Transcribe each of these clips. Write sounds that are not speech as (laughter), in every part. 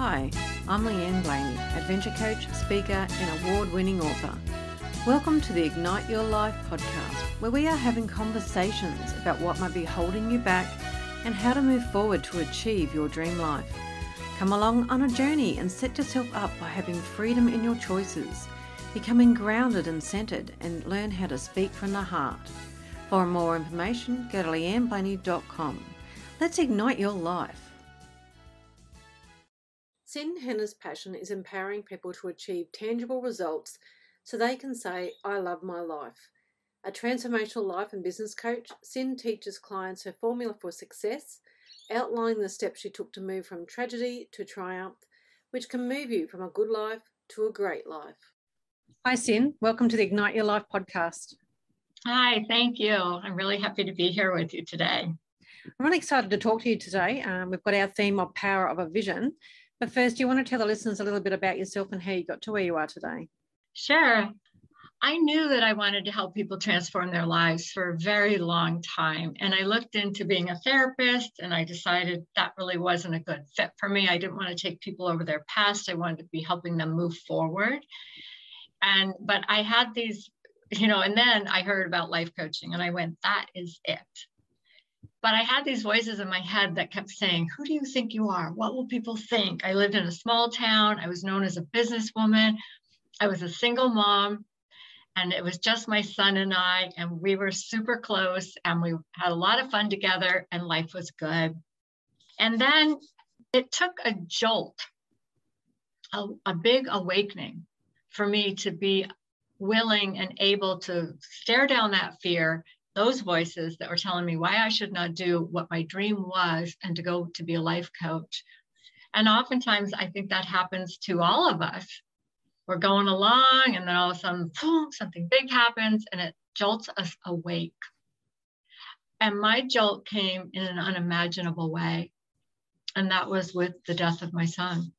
Hi, I'm Leanne Blaney, adventure coach, speaker, and award winning author. Welcome to the Ignite Your Life podcast, where we are having conversations about what might be holding you back and how to move forward to achieve your dream life. Come along on a journey and set yourself up by having freedom in your choices, becoming grounded and centered, and learn how to speak from the heart. For more information, go to leanneblaney.com. Let's ignite your life. Cyn Hannah's passion is empowering people to achieve tangible results so they can say, I love my life. A transformational life and business coach, Cyn teaches clients her formula for success, outlining the steps she took to move from tragedy to triumph, which can move you from a good life to a great life. Hi, Cyn. Welcome to the Ignite Your Life podcast. Hi, thank you. I'm really happy to be here with you today. I'm really excited to talk to you today. Um, we've got our theme of power of a vision. But first, do you want to tell the listeners a little bit about yourself and how you got to where you are today? Sure. I knew that I wanted to help people transform their lives for a very long time. And I looked into being a therapist and I decided that really wasn't a good fit for me. I didn't want to take people over their past. I wanted to be helping them move forward. And, but I had these, you know, and then I heard about life coaching and I went, that is it. But I had these voices in my head that kept saying, Who do you think you are? What will people think? I lived in a small town. I was known as a businesswoman. I was a single mom. And it was just my son and I, and we were super close and we had a lot of fun together, and life was good. And then it took a jolt, a, a big awakening for me to be willing and able to stare down that fear those voices that were telling me why I should not do what my dream was and to go to be a life coach. And oftentimes, I think that happens to all of us. We're going along, and then all of a sudden, boom, something big happens and it jolts us awake. And my jolt came in an unimaginable way. And that was with the death of my son.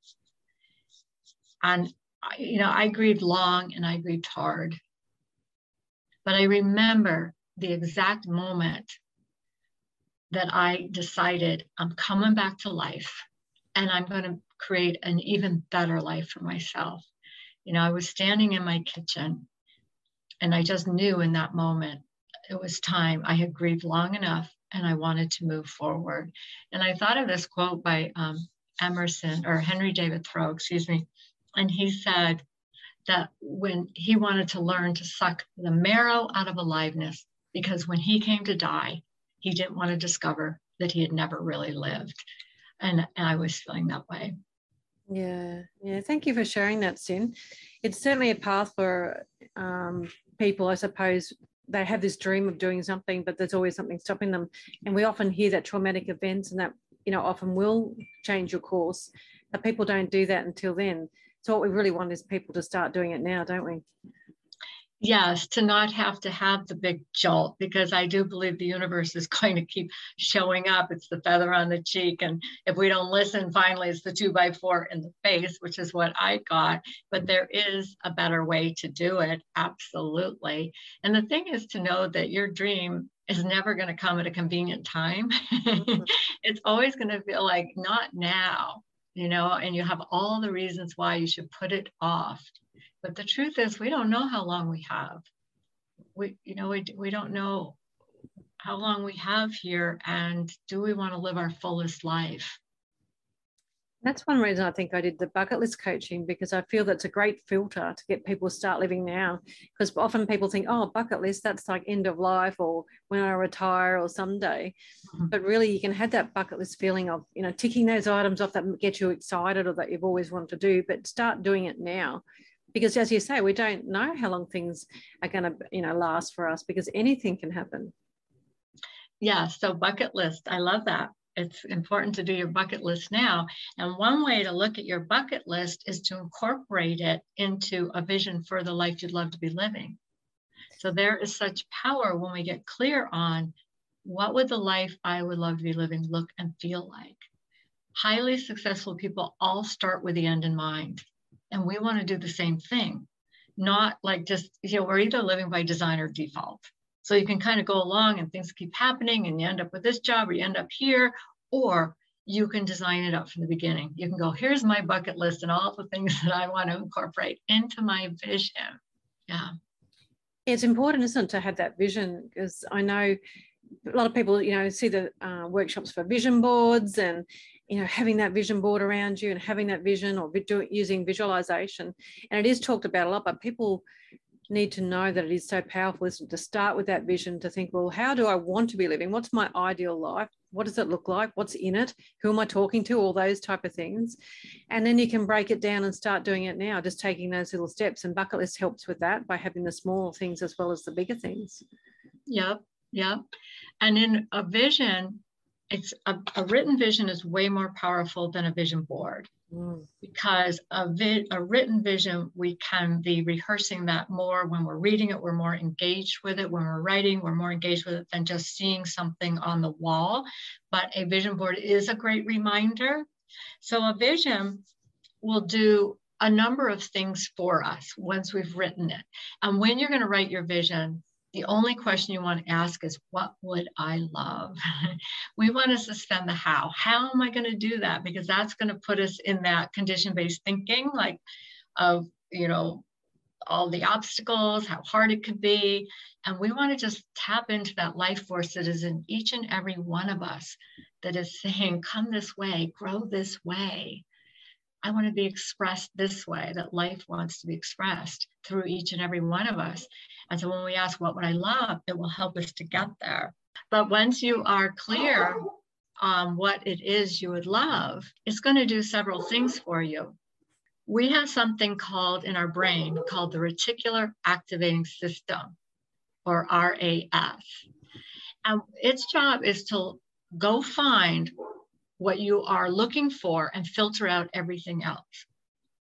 And, you know, I grieved long and I grieved hard. But I remember the exact moment that I decided I'm coming back to life and I'm going to create an even better life for myself. You know, I was standing in my kitchen and I just knew in that moment it was time. I had grieved long enough and I wanted to move forward. And I thought of this quote by um, Emerson or Henry David Thoreau, excuse me. And he said that when he wanted to learn to suck the marrow out of aliveness, because when he came to die, he didn't want to discover that he had never really lived. And, and I was feeling that way. Yeah, yeah. Thank you for sharing that, Cyn. It's certainly a path for um, people, I suppose. They have this dream of doing something, but there's always something stopping them. And we often hear that traumatic events and that, you know, often will change your course, but people don't do that until then. So what we really want is people to start doing it now, don't we? Yes to not have to have the big jolt because i do believe the universe is (laughs) going to keep showing up. It's the feather on the cheek and if we don't listen finally it's the two by four in the face which is what i got. But there is a better way to do it absolutely. And the thing is to know that your dream is never going to come at a convenient time. Mm-hmm. (laughs) it's always going to feel like not now you know and you have all the reasons why you should put it off but the truth is, we don't know how long we have. We, you know, we, we don't know how long we have here and do we want to live our fullest life? That's one reason I think I did the bucket list coaching because I feel that's a great filter to get people to start living now. Because often people think, oh, bucket list, that's like end of life or when I retire or someday. Mm-hmm. But really, you can have that bucket list feeling of, you know, ticking those items off that get you excited or that you've always wanted to do, but start doing it now because as you say we don't know how long things are going to you know last for us because anything can happen. Yeah so bucket list i love that. It's important to do your bucket list now. And one way to look at your bucket list is to incorporate it into a vision for the life you'd love to be living. So there is such power when we get clear on what would the life i would love to be living look and feel like. Highly successful people all start with the end in mind and we want to do the same thing, not like just, you know, we're either living by design or default. So you can kind of go along and things keep happening and you end up with this job or you end up here, or you can design it up from the beginning. You can go, here's my bucket list and all the things (laughs) that I want to incorporate into my vision. Yeah. It's important, isn't it, to have that vision? Because I know a lot of people, you know, see the uh, workshops for vision boards and, you know, having that vision board around you and having that vision or using visualization. And it is talked about a lot, but people need to know that it is so powerful isn't to start with that vision to think well how do i want to be living? What's my ideal life? What does it look like? What's in it? Who am i talking to? All those type of things. And then you can break it down and start doing it now just taking those little steps. And bucket list helps with that by having the small things as well as the bigger things. Yep yep. And in a vision it's a, a written vision is way more powerful than a vision board Mm. Because a, vi- a written vision, we can be rehearsing that more when we're reading it, we're more engaged with it. When we're writing, we're more engaged with it than just seeing something on the wall. But a vision board is a great reminder. So a vision will do a number of things for us once we've written it. And when you're going to write your vision, the only question you want to ask is, what would I love? (laughs) we want to suspend the how. How am I going to do that? Because that's going to put us in that condition based thinking, like of, you know, all the obstacles, how hard it could be. And we want to just tap into that life force that is in each and every one of us that is saying, come this way, grow this way. I want to be expressed this way, that life wants to be expressed through each and every one of us. And so when we ask, what would I love? It will help us to get there. But once you are clear on what it is you would love, it's going to do several things for you. We have something called in our brain called the reticular activating system or RAS. And its job is to go find what you are looking for and filter out everything else.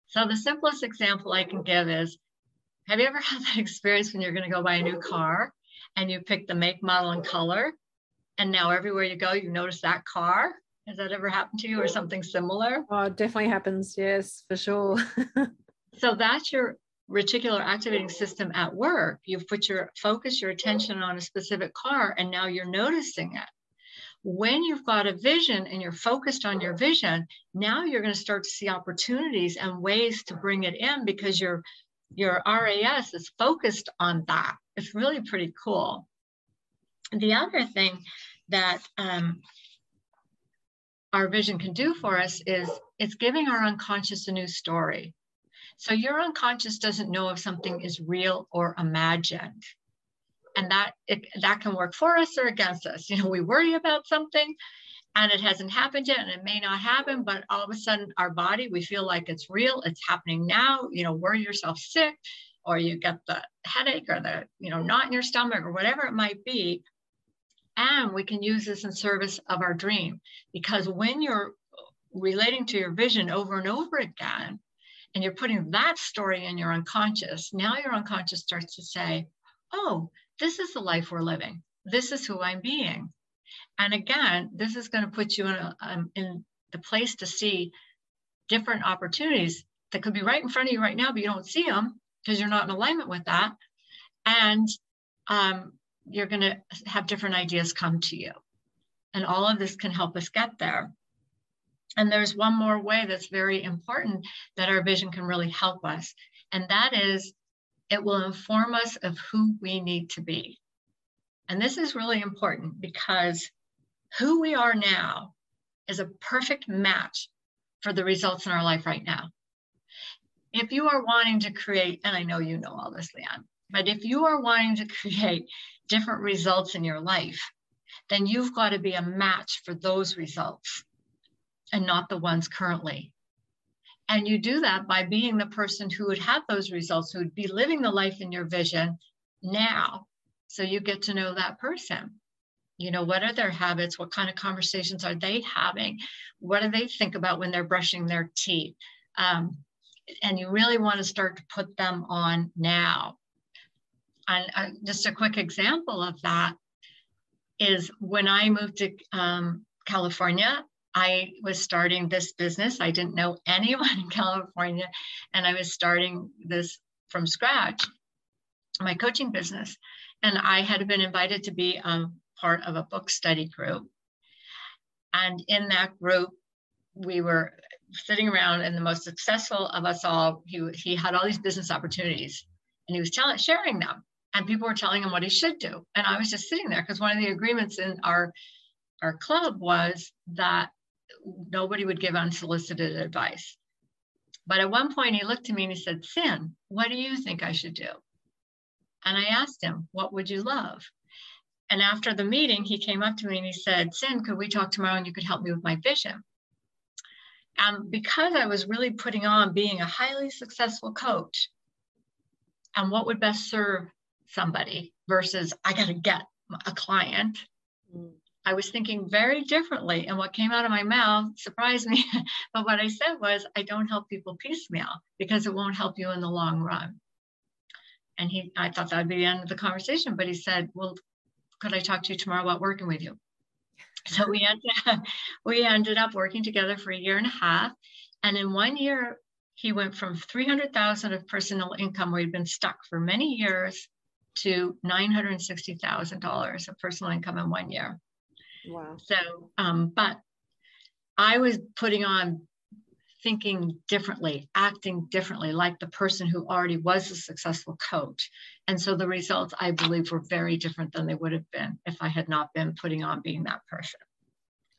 So the simplest example I can give is have you ever (laughs) had that experience when you're going to go buy a new car and you pick the make, model, and color? And now everywhere you go, you notice that car? Has that ever happened to you or something similar? Oh, it definitely happens. Yes, for sure. (laughs) so that's your reticular activating system at work. You've put your focus, your attention on a specific car, and now you're noticing it. When you've got a vision and you're focused on your vision, now you're going to start to see opportunities and ways to bring it in because you're your RAS is focused on that. It's really pretty cool. The other thing that um, our vision can do for us is it's giving our unconscious a new story. So your unconscious doesn't know if something is real or imagined. And that it, that can work for us or against us. (laughs) You know, we worry about something and it hasn't happened yet and it may not happen but all of a sudden our body we feel like it's real it's happening now you know worry yourself sick or you get the headache or the you know knot in your stomach or whatever it might be and we can use this in service of our dream because when you're relating to your vision over and over again and you're putting that story in your unconscious now your unconscious starts to say oh this is the life we're living this is who i'm being and again, this is going to put you in, a, um, in the place to see different opportunities that could be right in front of you right now, but you don't see them because you're not in alignment with that. And um, you're going to have different ideas come to you. And all of this can help us get there. And there's one more way that's very important that our vision can really help us. And that is it will inform us of who we need to be. And this is really important because who we are now is a perfect match for the results in our life right now. If you are wanting to create, and I know you know all this, Leanne, but if you are wanting to (laughs) create different results in your life, then you've got to be a match for those results and not the ones currently. And you do that by being the person who would have those results, who would be living the life in your vision now. So you get to know that person. You know what are their habits? What kind of conversations are they having? What do they think about when they're brushing their teeth? Um, and you really want to start to put them on now. And uh, just a quick example of that is when i moved to um, california i was starting this business i didn't know (laughs) anyone in california and i was starting this from scratch my coaching business and i had been invited to be um, part of a book study group. And in that group, we were sitting around, and the most successful of us all, he, he had all these business opportunities and he was telling, sharing them. And people were telling him what he should do. And I was just sitting there because one of the agreements in our, our club was that nobody would give unsolicited advice. But at one point, he looked at me and he said, Cyn, what do you think I should do? And I asked him, What would you love? And after the meeting, he came up to me and he said, Cyn, could we talk tomorrow and you could help me with my vision? And because I was really putting on being a highly successful coach and what would best serve somebody versus I got to get a client, mm. I was thinking very differently. And what came out of my mouth surprised me. (laughs) but what I said was, I don't help people piecemeal because it won't help you in the long run. And he, I thought that would be the end of the conversation. But he said, Well, could I talk to you tomorrow about working with you? (laughs) So we ended, up, (laughs) we ended up working together for a year and a half. And in one year, he went from 300,000 of personal income where he'd been stuck for many years to $960,000 of personal income in one year. Wow. So, um, but I was putting on thinking differently, acting differently, like the person who already was a successful coach. And so the results, I believe, were very different than they would have been if I had not been putting on being that person.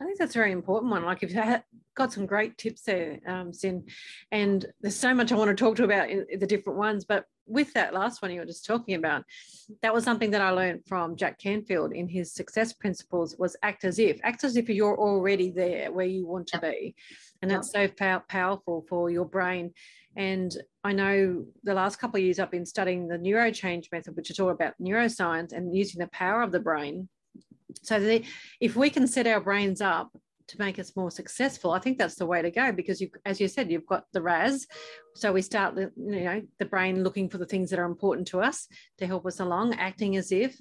I think that's a very important one. Like, if you've got some great tips there, um, Cyn, and there's so much I want to talk to about in, in the different ones. But with that last one you were just talking about, that was something that I learned from Jack Canfield in his success principles was act as if, act as if you're already there where you want to be. And that's so pow- powerful for your brain. And I know the last couple of years I've been studying the neurochange method, which is all about neuroscience and using the power of the brain. So that if we can set our brains up to make us more successful i think that's the way to go because you as you said you've got the ras so we start you know the brain looking for the things that are important to us to help us along acting as if.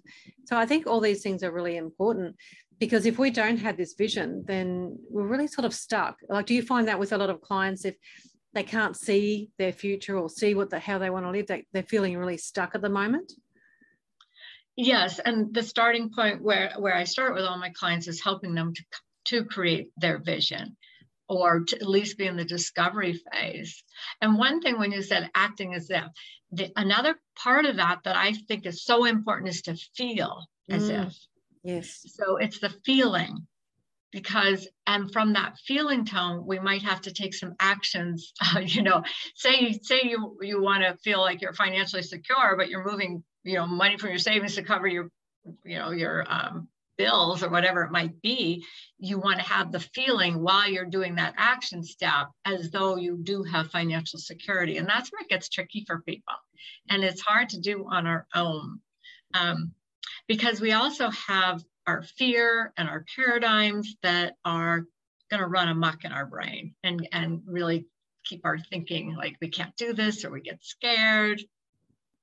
So i think all these things are really important because if we don't have this vision then we're really sort of stuck. Like do you find that with a lot of clients if they can't see their future or see what the how they want to live they, they're feeling really stuck at the moment yes and the starting point where where i start with all my clients is helping them to to create their vision or to at least be in the discovery phase. And one thing when you said acting as if, the, another part of that that I think is so important is to feel as mm. if. Yes. So it's the feeling because and from that feeling tone we might have to take some actions uh, (laughs) you know say say you you want to feel like you're financially secure but you're moving you know money from your savings to cover your you know your um, bills or whatever it might be, you want to have the feeling while you're doing that action step as though you do have financial security. And that's where it gets tricky for people. And it's hard to do on our own um, because we also have our fear and our paradigms that are going to run amok in our brain and, and really keep our thinking like we can't do this or we get scared.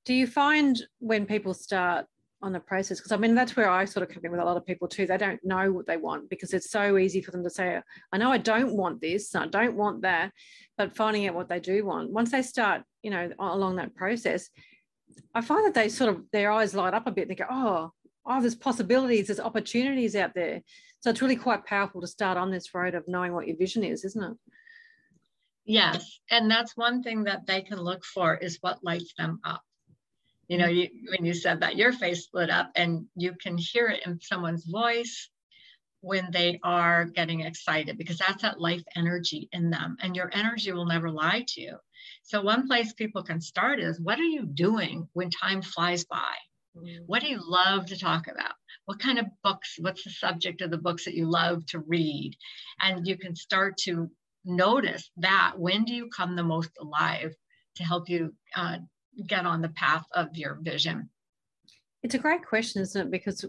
Do you find when people start on the process because I mean that's where I sort of come in with a lot of people too. They don't know what they want because it's so easy for them to say, I know I don't want this, I don't want that, but finding out what they do want. Once they start, you know, along that process, I find that they sort of their eyes light up a bit. And They go, oh, oh, there's possibilities, there's opportunities out there. So it's really quite powerful to start on this road of knowing what your vision is, isn't it? Yes. And that's one thing that they can look for is what lights them up you know you, when you said that your face lit up and you can hear it in someone's voice when they are getting excited because that's that life energy in them and your energy will never lie to you. So one place people can start is what are you doing when time flies by? Mm-hmm. what do you love to talk about? What kind of books what's the subject of the books that you love to read? And you can start to notice that when do you come the most alive to help you uh, get on the path of your vision? It's a great question, isn't it? Because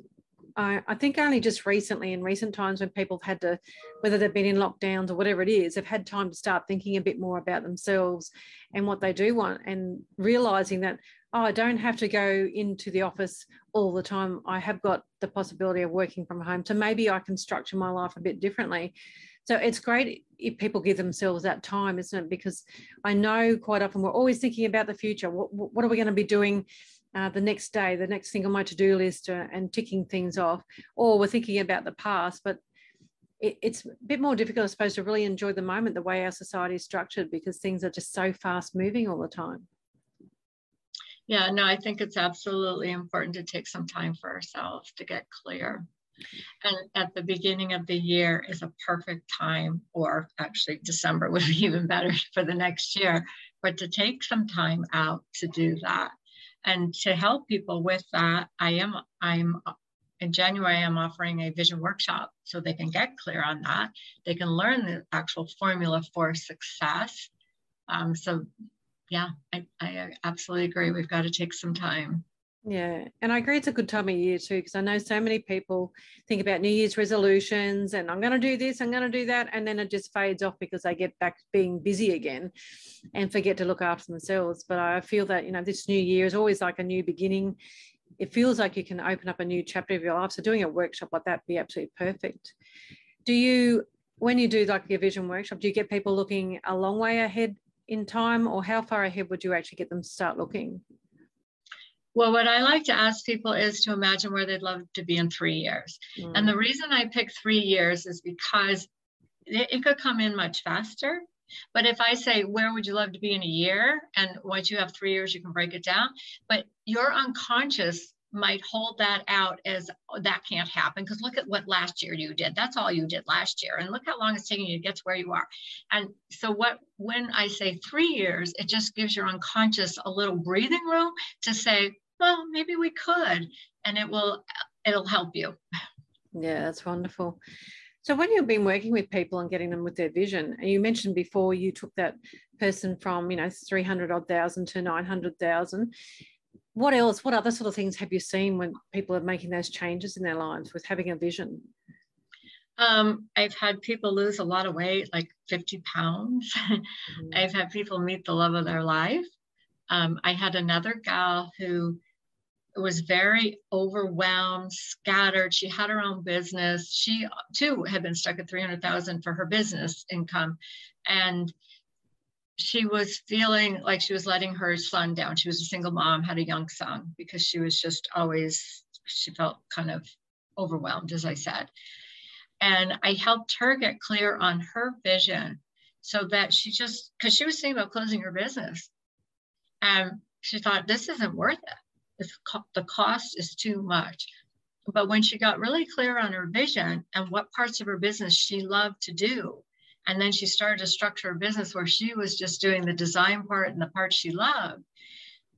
I, I think only just recently, in recent times, when people have had to, whether they've been in lockdowns or whatever it is, have had time to start thinking a bit more about themselves and what they do want, and realizing that oh, I don't have to go into the office all the time. I have got the possibility of working from home, so maybe I can structure my life a bit differently. So it's great if people give themselves that time, isn't it? Because I know quite often we're always thinking about the future. What, what are we going to be doing uh, the next day, the next thing on my to do list, uh, and ticking things off? Or we're thinking about the past. But it, it's a bit more difficult, I suppose, to really enjoy the moment the way our society is structured because things are just so fast moving all the time. Yeah, no, I think it's absolutely important to take some time for ourselves to get clear. And at the beginning of the year is a perfect time, or actually December (laughs) would be even better for the next year, but to take some time out to do that. And to help people with that, I am I'm in January, I'm offering a vision workshop so they can get clear on that. They can learn the actual formula for success. Um, so yeah, I, I absolutely agree. We've got to take some time. Yeah, and I agree it's a good time of year too because I know so many people think about New Year's resolutions and I'm going to do this, I'm going to do that, and then it just fades off because they get back being busy again and forget to look after themselves. But I feel that you know this new year is always like a new beginning. It feels like you can open up a new chapter of your life. So doing a workshop like that would be absolutely perfect. Do you, when you do like your vision workshop, do you get people looking a long way ahead in time, or how far ahead would you actually get them to start looking? Well, what I like to ask people is to imagine where they'd love to be in three years. Mm. And the reason I pick three years is because it, it, could come in much faster. But if I say, where would you love to be in a year? And once you have three years, you can break it down. But your unconscious might hold that out as oh, that can't happen because look at what last year you did that's all you did last year and look how long it's taking you to get to where you are and so what when i say three years it just gives your unconscious a little breathing room to say well maybe we could and it will it'll help you yeah that's wonderful so when you've been working with people and getting them with their vision and you mentioned before you took that person from you know 300 odd thousand to 900,000 what else, what other sort of things have you seen when people are making those changes in their lives with having a vision? Um, I've had people lose a lot of weight, like 50 pounds. (laughs) Mm-hmm. I've had people meet the love of their life. Um, I had another gal who was very overwhelmed, scattered. She had her own business. She too had been stuck at 300,000 for her business income. And she was feeling like she was letting her son down. She was a single mom, had a young son because she was just always, she felt kind of overwhelmed, as I said. And I helped her get clear on her vision so that she just, because she was thinking about closing her business. And she thought, this isn't worth it. It's, the cost is too much. But when she got really clear on her vision and what parts of her business she loved to do, and then she started to structure her business where she was just doing the design part and the part she loved.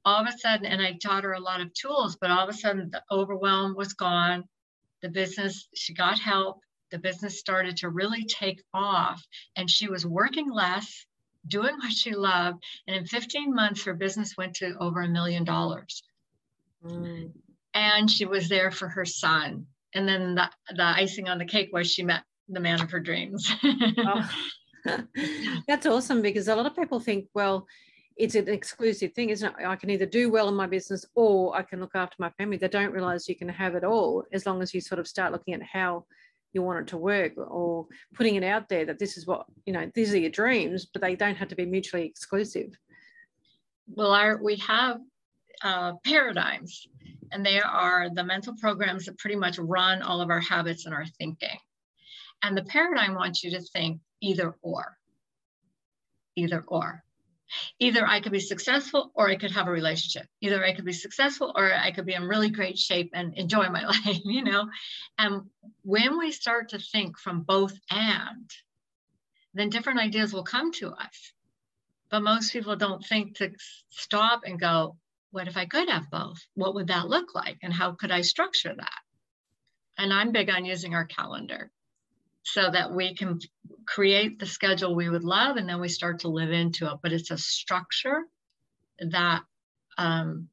All of a sudden, and I taught her a lot of tools, but all of a sudden the overwhelm was gone. The business, she got help. The business started to really take off, and she was working less, doing what she loved. And in 15 months, her business went to over a million dollars. Mm. And she was there for her son. And then the, the icing on the cake was she met the man of her dreams. oh. (laughs) That's awesome because a lot of people think, well, it's an exclusive thing, isn't it? I can either do well in my business or I can look after my family. They don't realize you can have it all as long as you sort of start looking at how you want it to work or putting it out there that this is what, you know, these are your dreams, but they don't have to be mutually exclusive. Well, our, we have uh, paradigms, and they are the mental programs that pretty much run all of our habits and our thinking. And the paradigm wants you to think either or. Either or. Either I could be successful or I could have a relationship. Either I could be successful or I could be in really great shape and enjoy my (laughs) life, you know? And when we start to think from both and, then different ideas will come to us. But most people don't think to stop and go, what if I could have both? What would that look like? And how could I structure that? And I'm big on using our calendar so that we can create the schedule we would love and then we start to live into it. But it's a structure that, um,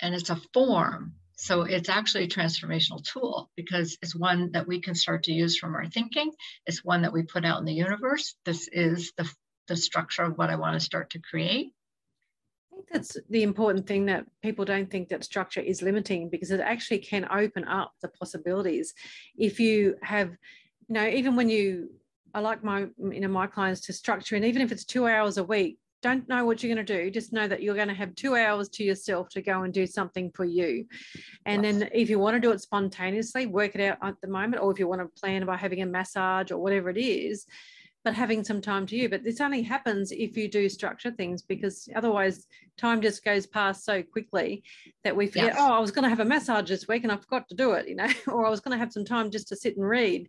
and it's a form. So it's actually a transformational tool because it's one that we can start to use from our thinking. It's one that we put out in the universe. This is the, the structure of what I want to start to create. I think that's the important thing that people don't think that structure is limiting because it actually can open up the possibilities. If you have you know, even when you, I like my, you know, my clients to structure, and even if it's two hours a week, don't know what you're going to do. Just know that you're going to have two hours to yourself to go and do something for you. And yes. then if you want to do it spontaneously, work it out at the moment, or if you want to plan by having a massage or whatever it is, but having some time to you. But this only happens if you do structure things because otherwise time just goes past so quickly that we forget, yes. oh, I was going to have a massage this week and I forgot to do it, you know, (laughs) or I was going to have some time just to sit and read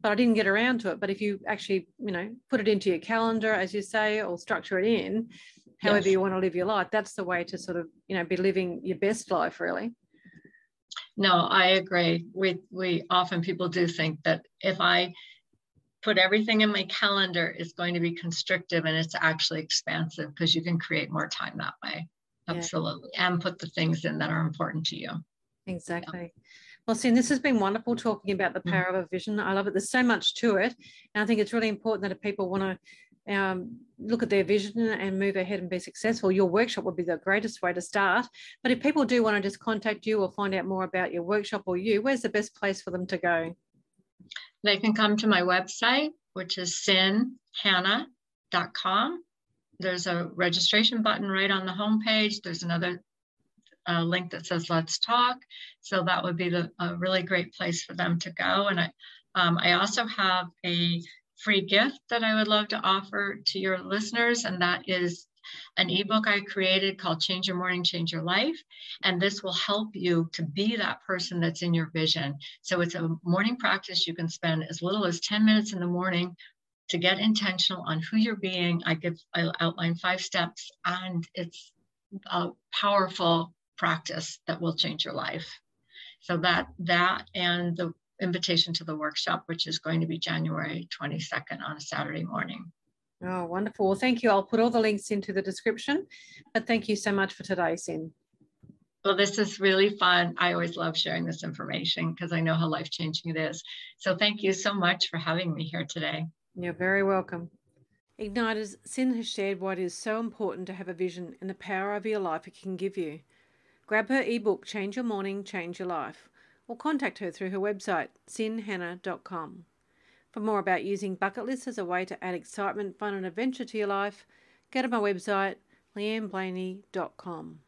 but I didn't get around to it. But if you actually, you know, put it into your calendar, as you say, or structure it in, however yes. you want to live your life, that's the way to sort of, you know, be living your best life, really. No, I agree. We we often people do think that if I put everything in my calendar, it's going to be constrictive and it's actually expansive because you can create more time that way. Absolutely. Yeah. And put the things in that are important to you. Exactly. Yeah. Well, Cyn, this has been wonderful talking about the mm. power mm. of a vision. I love it. There's so much to it. And I think it's really important that if people want to um, look at their vision and move ahead and be successful, your workshop would be the greatest way to start. But if people do want to just contact you or find out more about your workshop or you, where's the best place for them to go? They can come to my website, which is cynhannah.com. There's a registration button right on the homepage. There's another a link that says let's talk so that would be the, a really great place for them to go and i um, i also have a free gift that i would love to offer to your listeners and that is an ebook I created called Change Your Morning, Change Your Life. And this will help you to be that person that's in your vision. So it's a morning practice you can spend as little as 10 minutes in the morning to get intentional on who you're being. I give I outline five steps and it's a powerful practice that will change your life. So that that and the invitation to the workshop, which is going to be January 22nd on a Saturday morning. Oh, wonderful. Well, thank you. I'll put all the links into the description. But thank you so much for today, Cyn. Well, this is really fun. I always love sharing this information because I know how life changing it is. So thank you so much for having me here today. You're very welcome. Igniters, Cyn has shared why it is so important to have a vision and the power over your life it can give you. Grab her ebook, Change Your Morning, Change Your Life, or contact her through her website, cynhannah.com. For more about using bucket lists as a way to add excitement, fun, and adventure to your life, go to my website, leanneblaney.com.